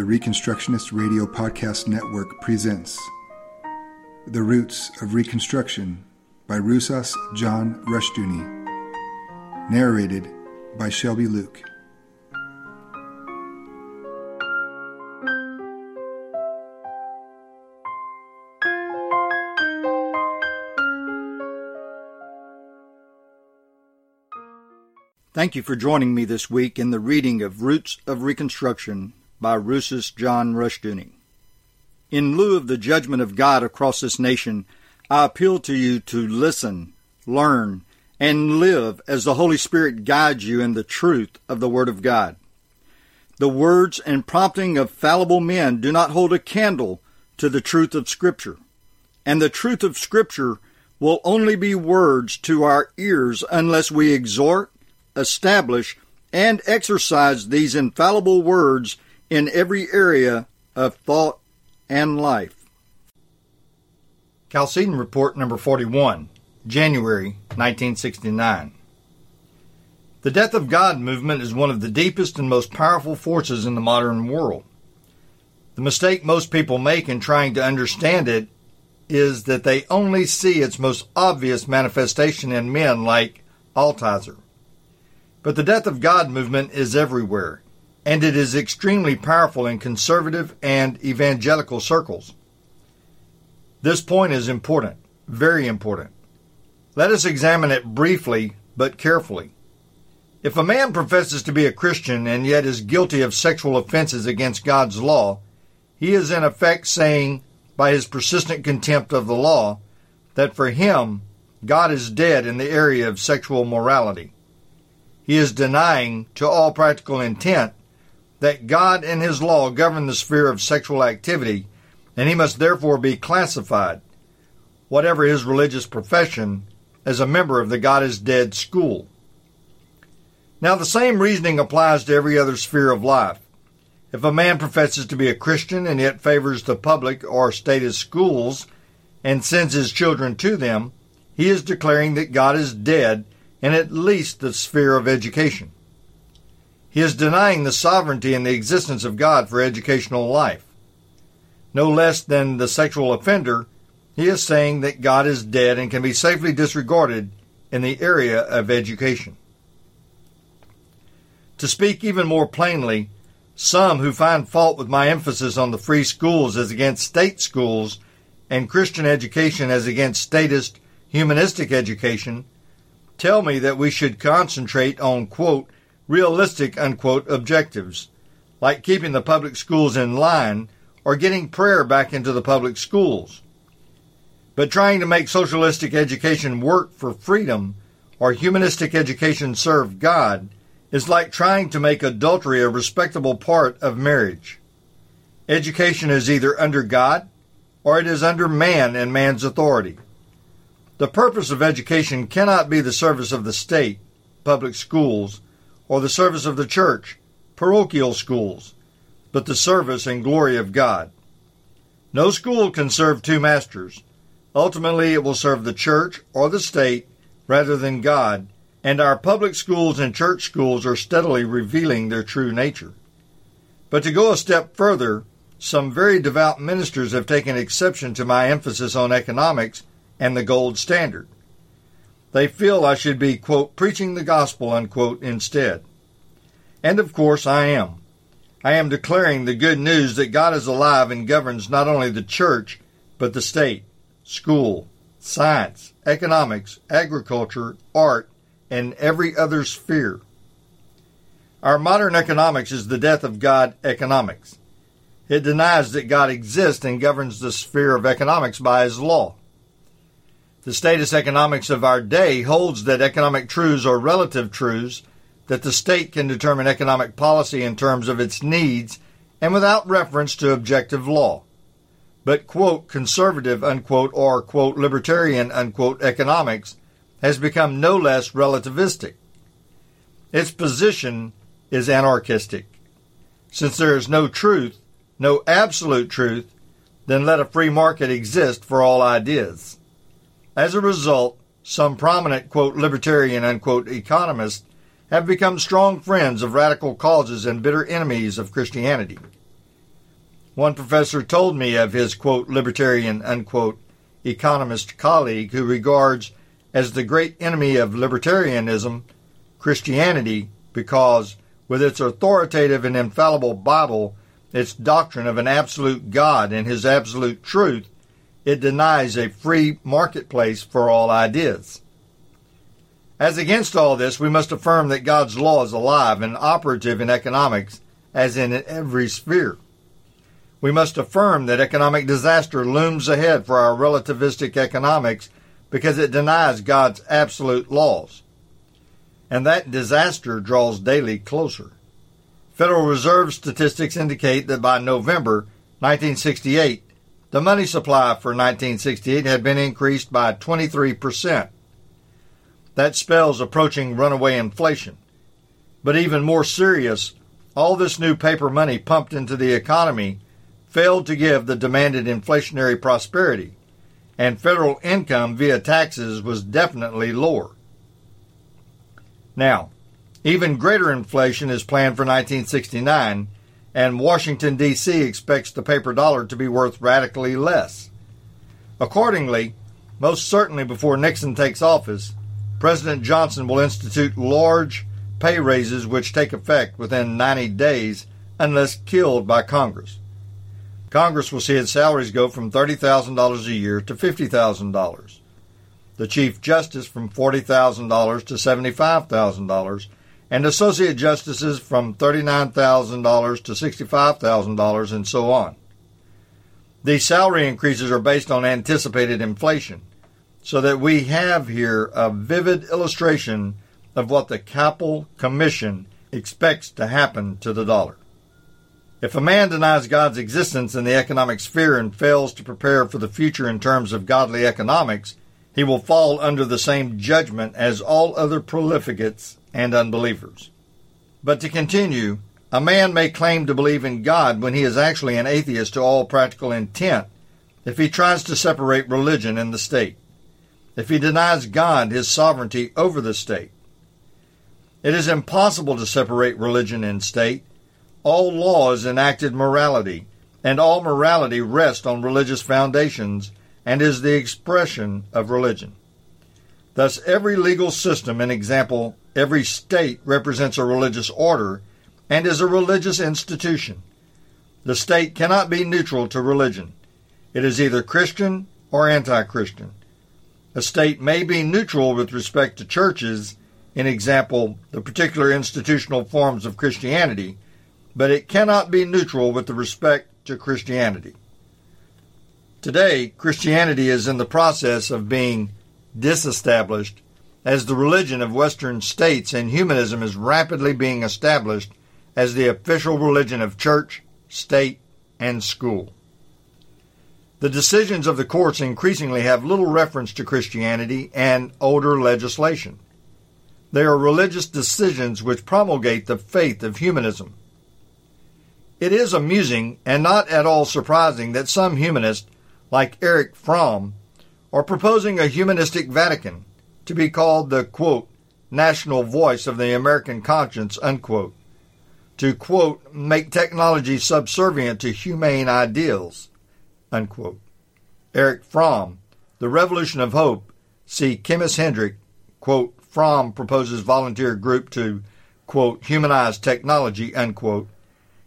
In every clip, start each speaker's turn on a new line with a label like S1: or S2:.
S1: the Reconstructionist Radio Podcast Network presents The Roots of Reconstruction by Rousas John Rushdoony. Narrated by Shelby Luke.
S2: Thank you for joining me this week in the reading of Roots of Reconstruction by Rousas John Rushdoony. In lieu of the judgment of God across this nation, I appeal to you to listen, learn, and live as the Holy Spirit guides you in the truth of the Word of God. The words and prompting of fallible men do not hold a candle to the truth of Scripture, and the truth of Scripture will only be words to our ears unless we exhort, establish, and exercise these infallible words in every area of thought and life. Chalcedon Report number 41, January 1969. The Death of God movement is one of the deepest and most powerful forces in the modern world. The mistake most people make in trying to understand it is that they only see its most obvious manifestation in men like Altizer. But the Death of God movement is everywhere, and it is extremely powerful in conservative and evangelical circles. This point is important, very important. Let us examine it briefly but carefully. If a man professes to be a Christian and yet is guilty of sexual offenses against God's law, he is in effect saying, by his persistent contempt of the law, that for him, God is dead in the area of sexual morality he is denying, to all practical intent, that God and His law govern the sphere of sexual activity, and he must therefore be classified, whatever his religious profession, as a member of the God is dead school. Now, the same reasoning applies to every other sphere of life. If a man professes to be a Christian and yet favors the public or statist schools and sends his children to them, he is declaring that God is dead in at least the sphere of education. He is denying the sovereignty and the existence of God for educational life. No less than the sexual offender, he is saying that God is dead and can be safely disregarded in the area of education. To speak even more plainly, some who find fault with my emphasis on the free schools as against state schools and Christian education as against statist humanistic education tell me that we should concentrate on, quote, realistic, unquote, objectives, like keeping the public schools in line or getting prayer back into the public schools. But trying to make socialistic education work for freedom or humanistic education serve God is like trying to make adultery a respectable part of marriage. Education is either under God or it is under man and man's authority. The purpose of education cannot be the service of the state, public schools, or the service of the church, parochial schools, but the service and glory of God. No school can serve two masters. Ultimately, it will serve the church or the state rather than God, and our public schools and church schools are steadily revealing their true nature. But to go a step further, some very devout ministers have taken exception to my emphasis on economics and the gold standard. They feel I should be, quote, preaching the gospel, unquote, instead. And of course I am. I am declaring the good news that God is alive and governs not only the church, but the state, school, science, economics, agriculture, art, and every other sphere. Our modern economics is the death of God economics. It denies that God exists and governs the sphere of economics by his law. The statist economics of our day holds that economic truths are relative truths, that the state can determine economic policy in terms of its needs and without reference to objective law. But, quote, conservative, unquote, or, quote, libertarian, unquote, economics has become no less relativistic. Its position is anarchistic. Since there is no truth, no absolute truth, then let a free market exist for all ideas. As a result, some prominent, quote, libertarian, unquote, economists have become strong friends of radical causes and bitter enemies of Christianity. One professor told me of his quote libertarian unquote economist colleague who regards as the great enemy of libertarianism Christianity because with its authoritative and infallible Bible, its doctrine of an absolute God and his absolute truth, it denies a free marketplace for all ideas. As against all this, we must affirm that God's law is alive and operative in economics as in every sphere. We must affirm that economic disaster looms ahead for our relativistic economics because it denies God's absolute laws. And that disaster draws daily closer. Federal Reserve statistics indicate that by November 1968, the money supply for 1968 had been increased by 23%. That spells approaching runaway inflation. But even more serious, all this new paper money pumped into the economy failed to give the demanded inflationary prosperity, and federal income via taxes was definitely lower. Now, even greater inflation is planned for 1969 and Washington, D.C. expects the paper dollar to be worth radically less. Accordingly, most certainly before Nixon takes office, President Johnson will institute large pay raises which take effect within 90 days unless killed by Congress. Congress will see its salaries go from $30,000 a year to $50,000. The Chief Justice from $40,000 to $75,000 and associate justices from $39,000 to $65,000 and so on. These salary increases are based on anticipated inflation, so that we have here a vivid illustration of what the Kappel Commission expects to happen to the dollar. If a man denies God's existence in the economic sphere and fails to prepare for the future in terms of godly economics, he will fall under the same judgment as all other profligates and unbelievers. But to continue, a man may claim to believe in God when he is actually an atheist to all practical intent if he tries to separate religion and the state, if he denies God his sovereignty over the state. It is impossible to separate religion and state. All laws enacted morality, and all morality rests on religious foundations and is the expression of religion. Thus, every legal system, an example, every state represents a religious order and is a religious institution. The state cannot be neutral to religion. It is either Christian or anti Christian. A state may be neutral with respect to churches, in example, the particular institutional forms of Christianity, but it cannot be neutral with respect to Christianity. Today, Christianity is in the process of being disestablished as the religion of Western states and humanism is rapidly being established as the official religion of church, state, and school. The decisions of the courts increasingly have little reference to Christianity and older legislation. They are religious decisions which promulgate the faith of humanism. It is amusing and not at all surprising that some humanists, like Erich Fromm, are proposing a humanistic Vatican to be called the quote, national voice of the American conscience, unquote, to quote, make technology subservient to humane ideals, unquote. Erich Fromm, The Revolution of Hope, see Kimmis Hendrick, quote, Fromm proposes volunteer group to, quote, humanize technology, unquote,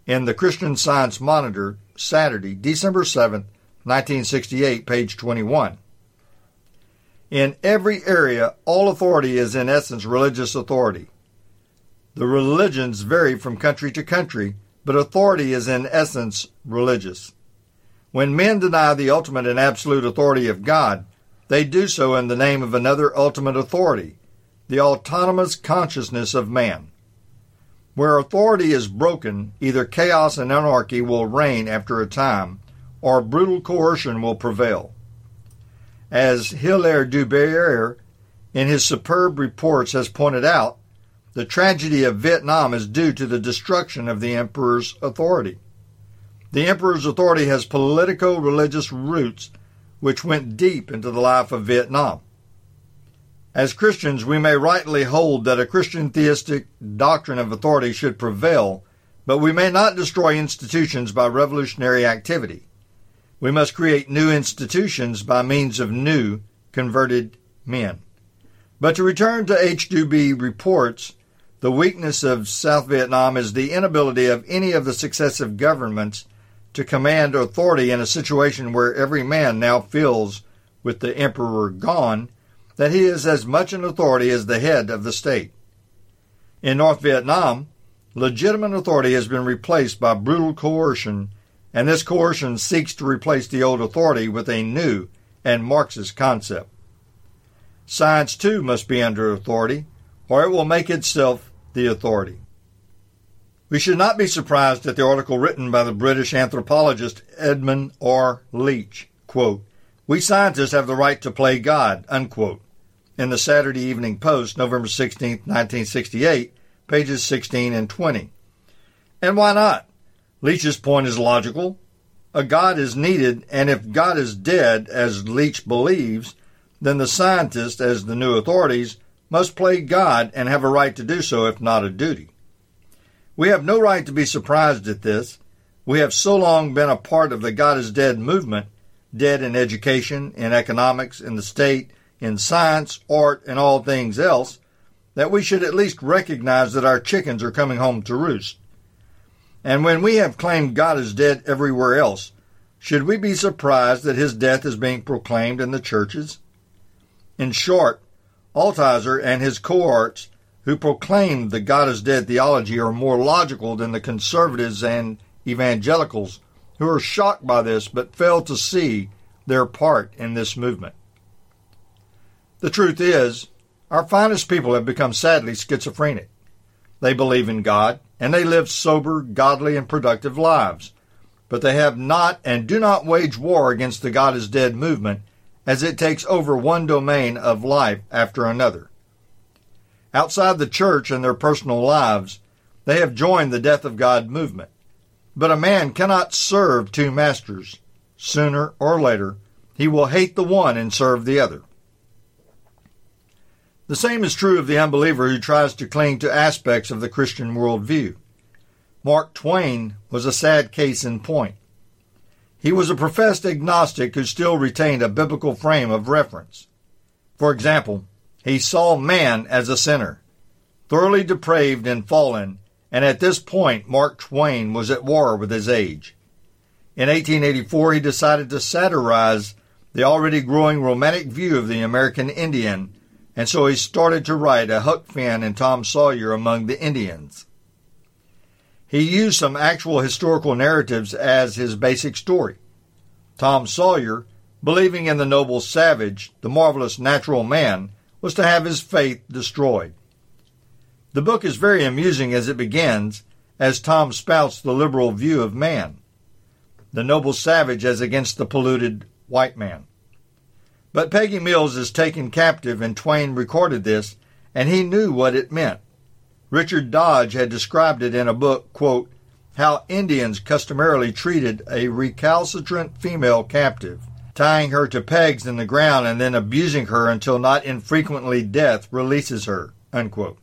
S2: in the Christian Science Monitor, Saturday, December 7, 1968, page 21. In every area, all authority is in essence religious authority. The religions vary from country to country, but authority is in essence religious. When men deny the ultimate and absolute authority of God, they do so in the name of another ultimate authority, the autonomous consciousness of man. Where authority is broken, either chaos and anarchy will reign after a time, or brutal coercion will prevail as Hilaire du Berrier in his superb reports has pointed out, the tragedy of Vietnam is due to the destruction of the emperor's authority. The emperor's authority has politico religious roots which went deep into the life of Vietnam. As Christians, we may rightly hold that a Christian theistic doctrine of authority should prevail But we may not destroy institutions by revolutionary activity. We must create new institutions by means of new, converted men. But to return to H. du B. reports, the weakness of South Vietnam is the inability of any of the successive governments to command authority in a situation where every man now feels, with the emperor gone, that he is as much an authority as the head of the state. In North Vietnam, legitimate authority has been replaced by brutal coercion, and this coercion seeks to replace the old authority with a new and Marxist concept. Science, too, must be under authority, or it will make itself the authority. We should not be surprised at the article written by the British anthropologist Edmund R. Leach, quote, We scientists have the right to play God, unquote, in the Saturday Evening Post, November 16, 1968, pages 16 and 20. And why not? Leach's point is logical. A God is needed, and if God is dead, as Leach believes, then the scientists, as the new authorities, must play God and have a right to do so, if not a duty. We have no right to be surprised at this. We have so long been a part of the God is dead movement, dead in education, in economics, in the state, in science, art, and all things else, that we should at least recognize that our chickens are coming home to roost. And when we have claimed God is dead everywhere else, should we be surprised that his death is being proclaimed in the churches? In short, Altizer and his cohorts who proclaim the God is dead theology are more logical than the conservatives and evangelicals who are shocked by this but fail to see their part in this movement. The truth is, our finest people have become sadly schizophrenic. They believe in God, and they live sober, godly, and productive lives. But they have not and do not wage war against the God is dead movement as it takes over one domain of life after another. Outside the church and their personal lives, they have joined the Death of God movement. But a man cannot serve two masters. Sooner or later, he will hate the one and serve the other. The same is true of the unbeliever who tries to cling to aspects of the Christian worldview. Mark Twain was a sad case in point. He was a professed agnostic who still retained a biblical frame of reference. For example, he saw man as a sinner, thoroughly depraved and fallen, and at this point Mark Twain was at war with his age. In 1884, he decided to satirize the already growing romantic view of the American Indian, and so he started to write a Huck Finn and Tom Sawyer among the Indians. He used some actual historical narratives as his basic story. Tom Sawyer, believing in the noble savage, the marvelous natural man, was to have his faith destroyed. The book is very amusing as it begins, as Tom spouts the liberal view of man, the noble savage as against the polluted white man. But Peggy Mills is taken captive, and Twain recorded this, and he knew what it meant. Richard Dodge had described it in a book, quote, How Indians Customarily Treated a Recalcitrant Female Captive, tying her to pegs in the ground and then abusing her until not infrequently death releases her. Unquote.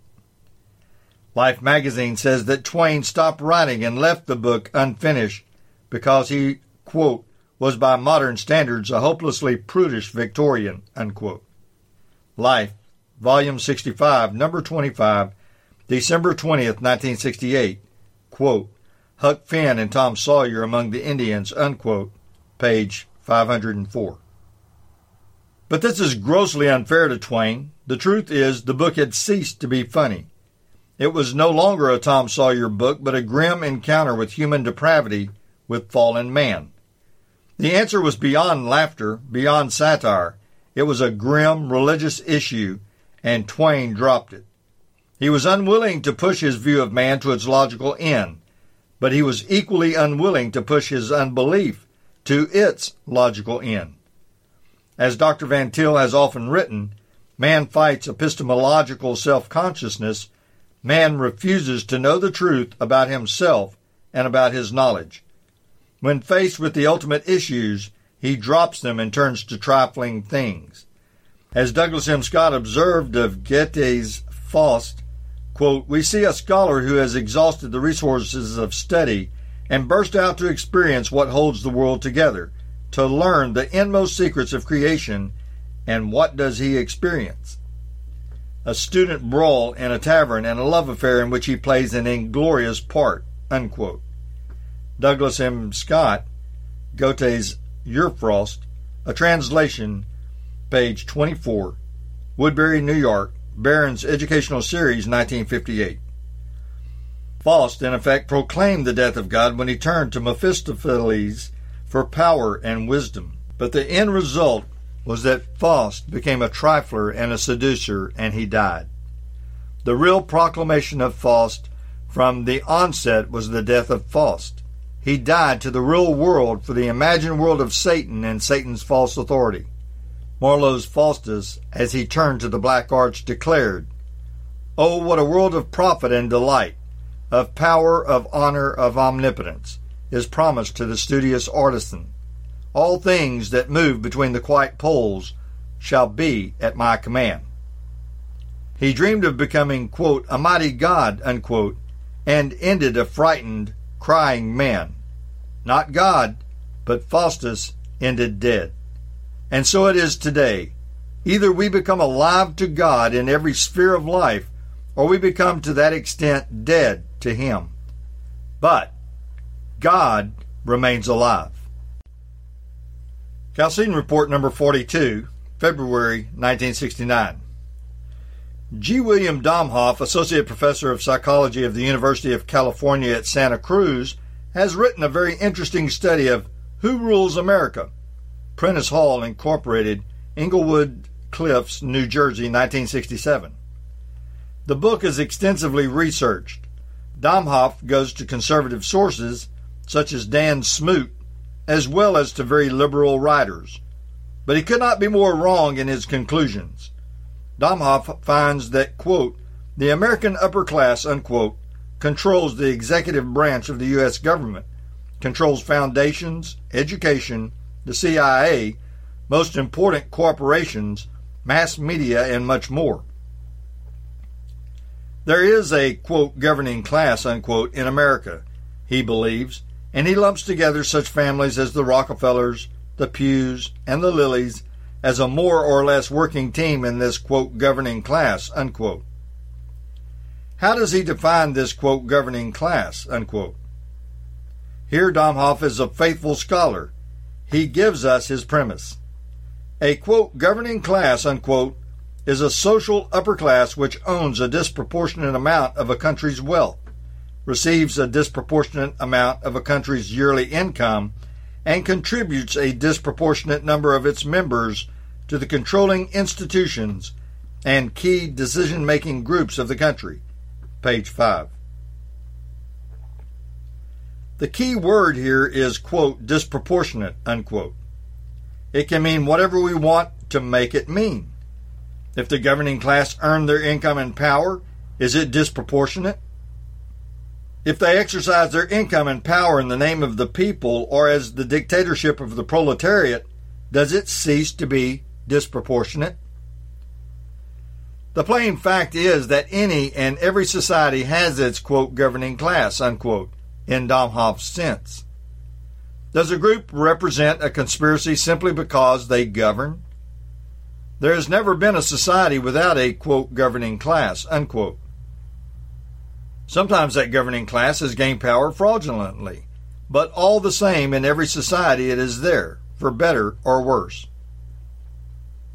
S2: Life magazine says that Twain stopped writing and left the book unfinished because he, quote, was by modern standards a hopelessly prudish Victorian, unquote. Life, Volume 65, Number 25, December 20th, 1968. Quote, Huck Finn and Tom Sawyer among the Indians, unquote, page 504. But this is grossly unfair to Twain. The truth is, the book had ceased to be funny. It was no longer a Tom Sawyer book, but a grim encounter with human depravity with fallen man. The answer was beyond laughter, beyond satire. It was a grim religious issue, and Twain dropped it. He was unwilling to push his view of man to its logical end, but he was equally unwilling to push his unbelief to its logical end. As Dr. Van Til has often written, man fights epistemological self-consciousness, man refuses to know the truth about himself and about his knowledge. When faced with the ultimate issues, he drops them and turns to trifling things. As Douglas M. Scott observed of Goethe's Faust, Quote, we see a scholar who has exhausted the resources of study and burst out to experience what holds the world together, to learn the inmost secrets of creation, and what does he experience? A student brawl in a tavern and a love affair in which he plays an inglorious part. Unquote. Douglas M. Scott, Goethe's Urfaust, a translation, page 24, Woodbury, New York, Barron's Educational Series, 1958. Faust, in effect, proclaimed the death of God when he turned to Mephistopheles for power and wisdom. But the end result was that Faust became a trifler and a seducer, and he died. The real proclamation of Faust from the onset was the death of Faust. He died to the real world for the imagined world of Satan and Satan's false authority. Marlowe's Faustus, as he turned to the black arts, declared, Oh, what a world of profit and delight! of power, of honor, of omnipotence, is promised to the studious artisan. All things that move between the quiet poles shall be at my command. He dreamed of becoming, quote, a mighty God, unquote, and ended a frightened, crying man. Not God, but Faustus ended dead. And so it is today. Either we become alive to God in every sphere of life, or we become to that extent dead to him. But God remains alive. Chalcedon Report number 42, February 1969. G. William Domhoff, Associate Professor of Psychology of the University of California at Santa Cruz, has written a very interesting study of Who Rules America? Prentice Hall Incorporated, Englewood Cliffs, New Jersey, 1967. The book is extensively researched. Domhoff goes to conservative sources, such as Dan Smoot, as well as to very liberal writers. But he could not be more wrong in his conclusions. Domhoff finds that, quote, the American upper class, unquote, controls the executive branch of the U.S. government, controls foundations, education, the CIA, most important corporations, mass media, and much more. There is a, quote, governing class, unquote, in America, he believes, and he lumps together such families as the Rockefellers, the Pews, and the Lillys as a more or less working team in this, quote, governing class, unquote. How does he define this, quote, governing class, unquote? Here Domhoff is a faithful scholar. He gives us his premise. A, quote, governing class, unquote, is a social upper class which owns a disproportionate amount of a country's wealth, receives a disproportionate amount of a country's yearly income, and contributes a disproportionate number of its members to the controlling institutions and key decision making groups of the country. Page 5. The key word here is, quote, disproportionate, unquote. It can mean whatever we want to make it mean. If the governing class earn their income and power, is it disproportionate? If they exercise their income and power in the name of the people or as the dictatorship of the proletariat, does it cease to be disproportionate? The plain fact is that any and every society has its quote governing class unquote in Domhoff's sense. Does a group represent a conspiracy simply because they govern? There has never been a society without a, quote, governing class, unquote. Sometimes that governing class has gained power fraudulently, but all the same, in every society it is there, for better or worse.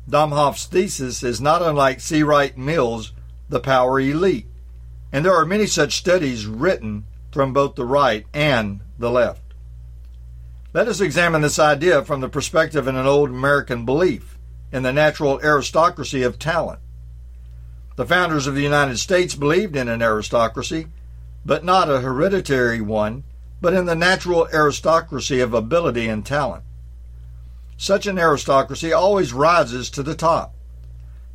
S2: Domhoff's thesis is not unlike C. Wright Mills' The Power Elite, and there are many such studies written from both the right and the left. Let us examine this idea from the perspective of an old American belief in the natural aristocracy of talent. The founders of the United States believed in an aristocracy, but not a hereditary one, but in the natural aristocracy of ability and talent. Such an aristocracy always rises to the top.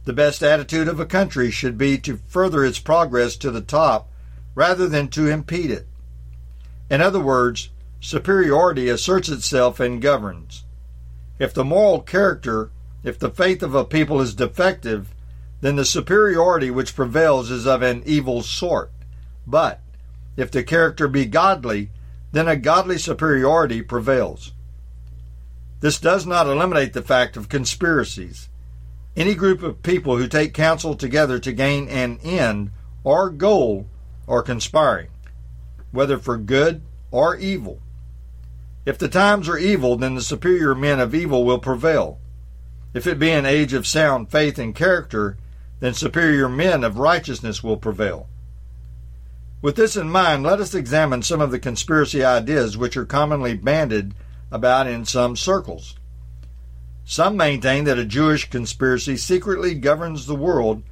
S2: The best attitude of a country should be to further its progress to the top rather than to impede it. In other words, superiority asserts itself and governs. If the moral character if the faith of a people is defective, then the superiority which prevails is of an evil sort. But if the character be godly, then a godly superiority prevails. This does not eliminate the fact of conspiracies. Any group of people who take counsel together to gain an end or goal are conspiring, whether for good or evil. If the times are evil, then the superior men of evil will prevail. If it be an age of sound faith and character, then superior men of righteousness will prevail. With this in mind, let us examine some of the conspiracy ideas which are commonly banded about in some circles. Some maintain that a Jewish conspiracy secretly governs the world.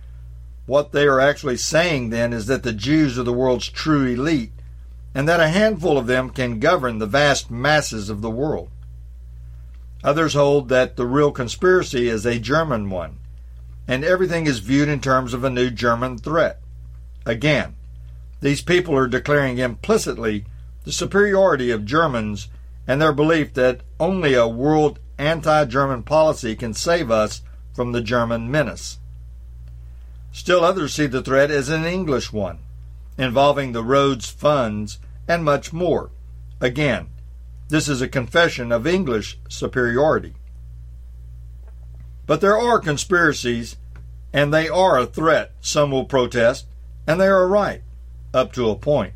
S2: What they are actually saying then is that the Jews are the world's true elite, and that a handful of them can govern the vast masses of the world. Others hold that the real conspiracy is a German one, and everything is viewed in terms of a new German threat. Again, these people are declaring implicitly the superiority of Germans and their belief that only a world anti German policy can save us from the German menace. Still others see the threat as an English one, involving the Rhodes funds and much more. Again, this is a confession of English superiority. But there are conspiracies, and they are a threat, some will protest, and they are right, up to a point.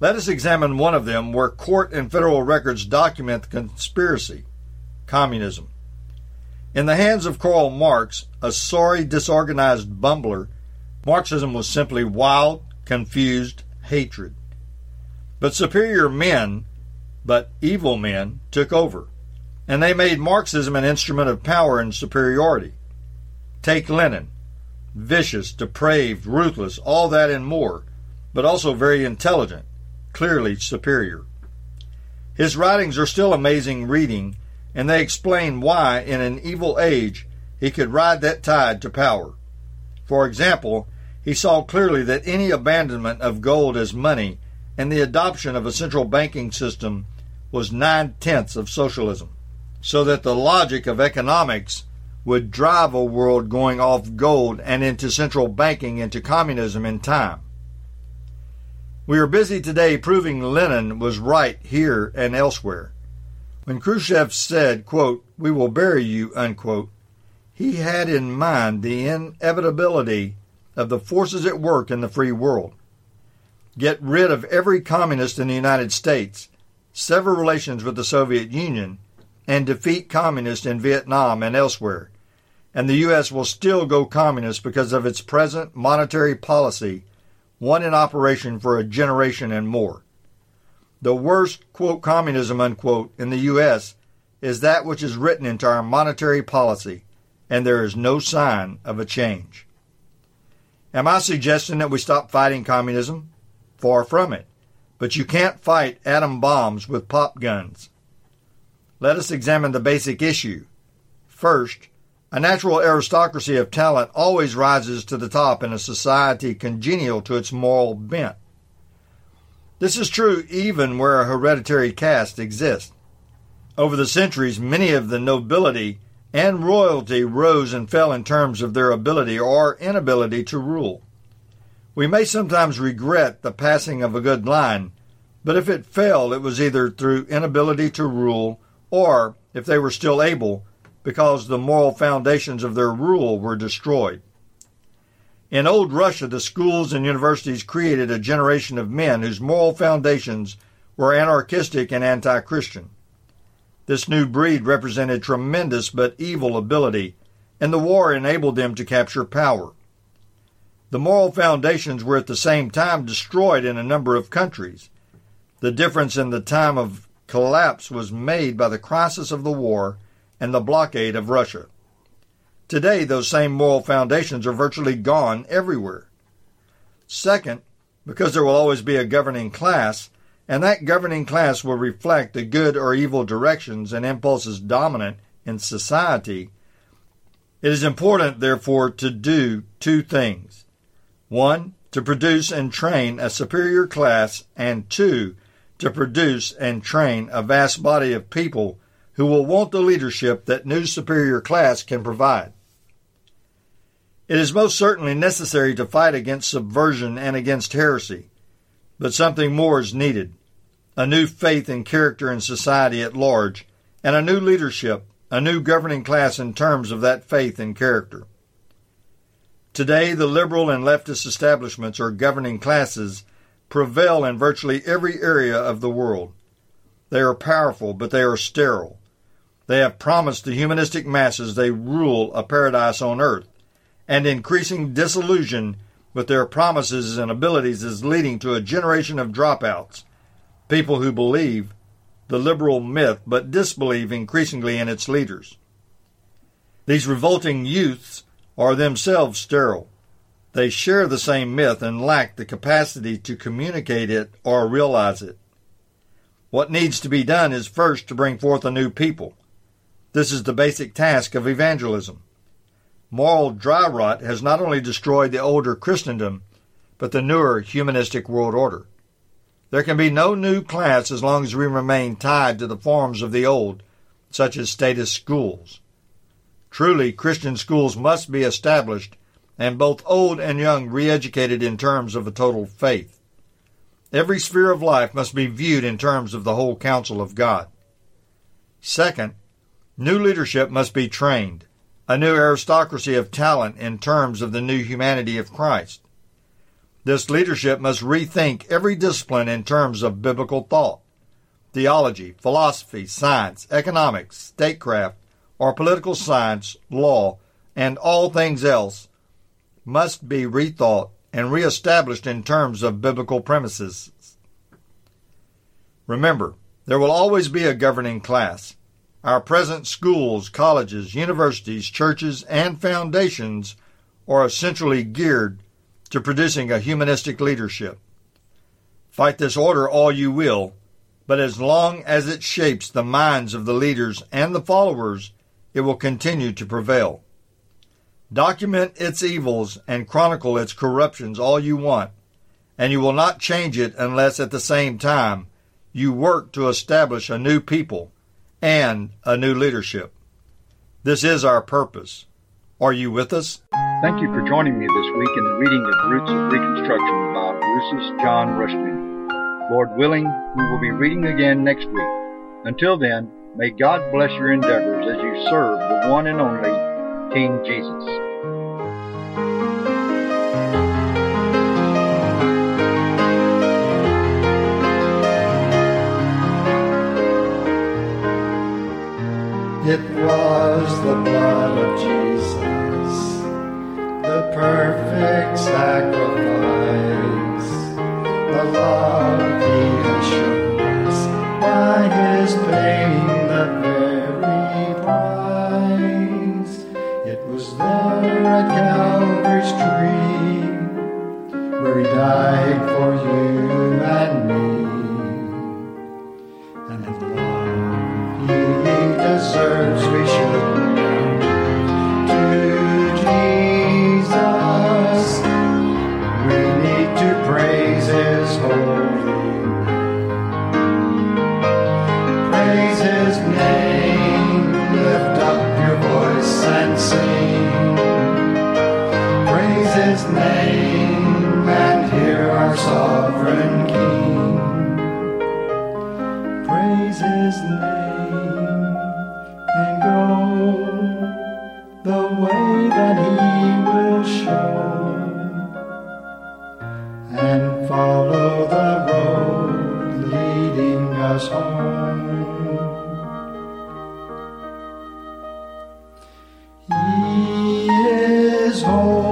S2: Let us examine one of them where court and federal records document the conspiracy communism. In the hands of Karl Marx, a sorry, disorganized bumbler, Marxism was simply wild, confused hatred. But superior men, but evil men, took over, and they made Marxism an instrument of power and superiority. Take Lenin, vicious, depraved, ruthless, all that and more, but also very intelligent, clearly superior. His writings are still amazing reading, and they explain why, in an evil age, he could ride that tide to power. For example, he saw clearly that any abandonment of gold as money and the adoption of a central banking system was nine tenths of socialism, so that the logic of economics would drive a world going off gold and into central banking into communism in time. We are busy today proving Lenin was right here and elsewhere. When Khrushchev said, quote, We will bury you, unquote, he had in mind the inevitability of the forces at work in the free world. Get rid of every communist in the United States, sever relations with the Soviet Union, and defeat communists in Vietnam and elsewhere. And the U.S. will still go communist because of its present monetary policy one in operation for a generation and more. The worst, quote, communism, unquote, in the U.S. is that which is written into our monetary policy, and there is no sign of a change. Am I suggesting that we stop fighting communism? Far from it. But you can't fight atom bombs with pop guns. Let us examine the basic issue. First, a natural aristocracy of talent always rises to the top in a society congenial to its moral bent. This is true even where a hereditary caste exists. Over the centuries, many of the nobility and royalty rose and fell in terms of their ability or inability to rule. We may sometimes regret the passing of a good line, but if it fell, it was either through inability to rule or, if they were still able, because the moral foundations of their rule were destroyed. In old Russia, the schools and universities created a generation of men whose moral foundations were anarchistic and anti Christian. This new breed represented tremendous but evil ability, and the war enabled them to capture power. The moral foundations were at the same time destroyed in a number of countries. The difference in the time of collapse was made by the crisis of the war and the blockade of Russia. Today, those same moral foundations are virtually gone everywhere. Second, because there will always be a governing class, and that governing class will reflect the good or evil directions and impulses dominant in society, it is important, therefore, to do two things. One, to produce and train a superior class, and two, to produce and train a vast body of people who will want the leadership that new superior class can provide. It is most certainly necessary to fight against subversion and against heresy, but something more is needed a new faith and character in society at large, and a new leadership, a new governing class in terms of that faith and character. Today, the liberal and leftist establishments or governing classes prevail in virtually every area of the world. They are powerful, but they are sterile. They have promised the humanistic masses they rule a paradise on earth, and increasing disillusion with their promises and abilities is leading to a generation of dropouts, people who believe the liberal myth but disbelieve increasingly in its leaders. These revolting youths are themselves sterile. They share the same myth and lack the capacity to communicate it or realize it. What needs to be done is first to bring forth a new people. This is the basic task of evangelism. Moral dry rot has not only destroyed the older Christendom, but the newer humanistic world order. There can be no new class as long as we remain tied to the forms of the old, such as statist schools. Truly, Christian schools must be established and both old and young re educated in terms of a total faith. Every sphere of life must be viewed in terms of the whole counsel of God. Second, new leadership must be trained, a new aristocracy of talent in terms of the new humanity of Christ. This leadership must rethink every discipline in terms of biblical thought, theology, philosophy, science, economics, statecraft, or political science, law, and all things else must be rethought and reestablished in terms of biblical premises. Remember, there will always be a governing class. Our present schools, colleges, universities, churches, and foundations are essentially geared to producing a humanistic leadership. Fight this order all you will, but as long as it shapes the minds of the leaders and the followers, it will continue to prevail. Document its evils and chronicle its corruptions all you want, and you will not change it unless at the same time you work to establish a new people and a new leadership. This is our purpose. Are you with us?
S3: Thank you for joining me this week in the reading of Roots of Reconstruction by Rousas John Rushdoony. Lord willing, we will be reading again next week. Until then, May God bless your endeavors as you serve the one and only King Jesus.
S4: It was the blood of Jesus, the perfect sacrifice, the love he had shown us by his pain. Died for you He is home.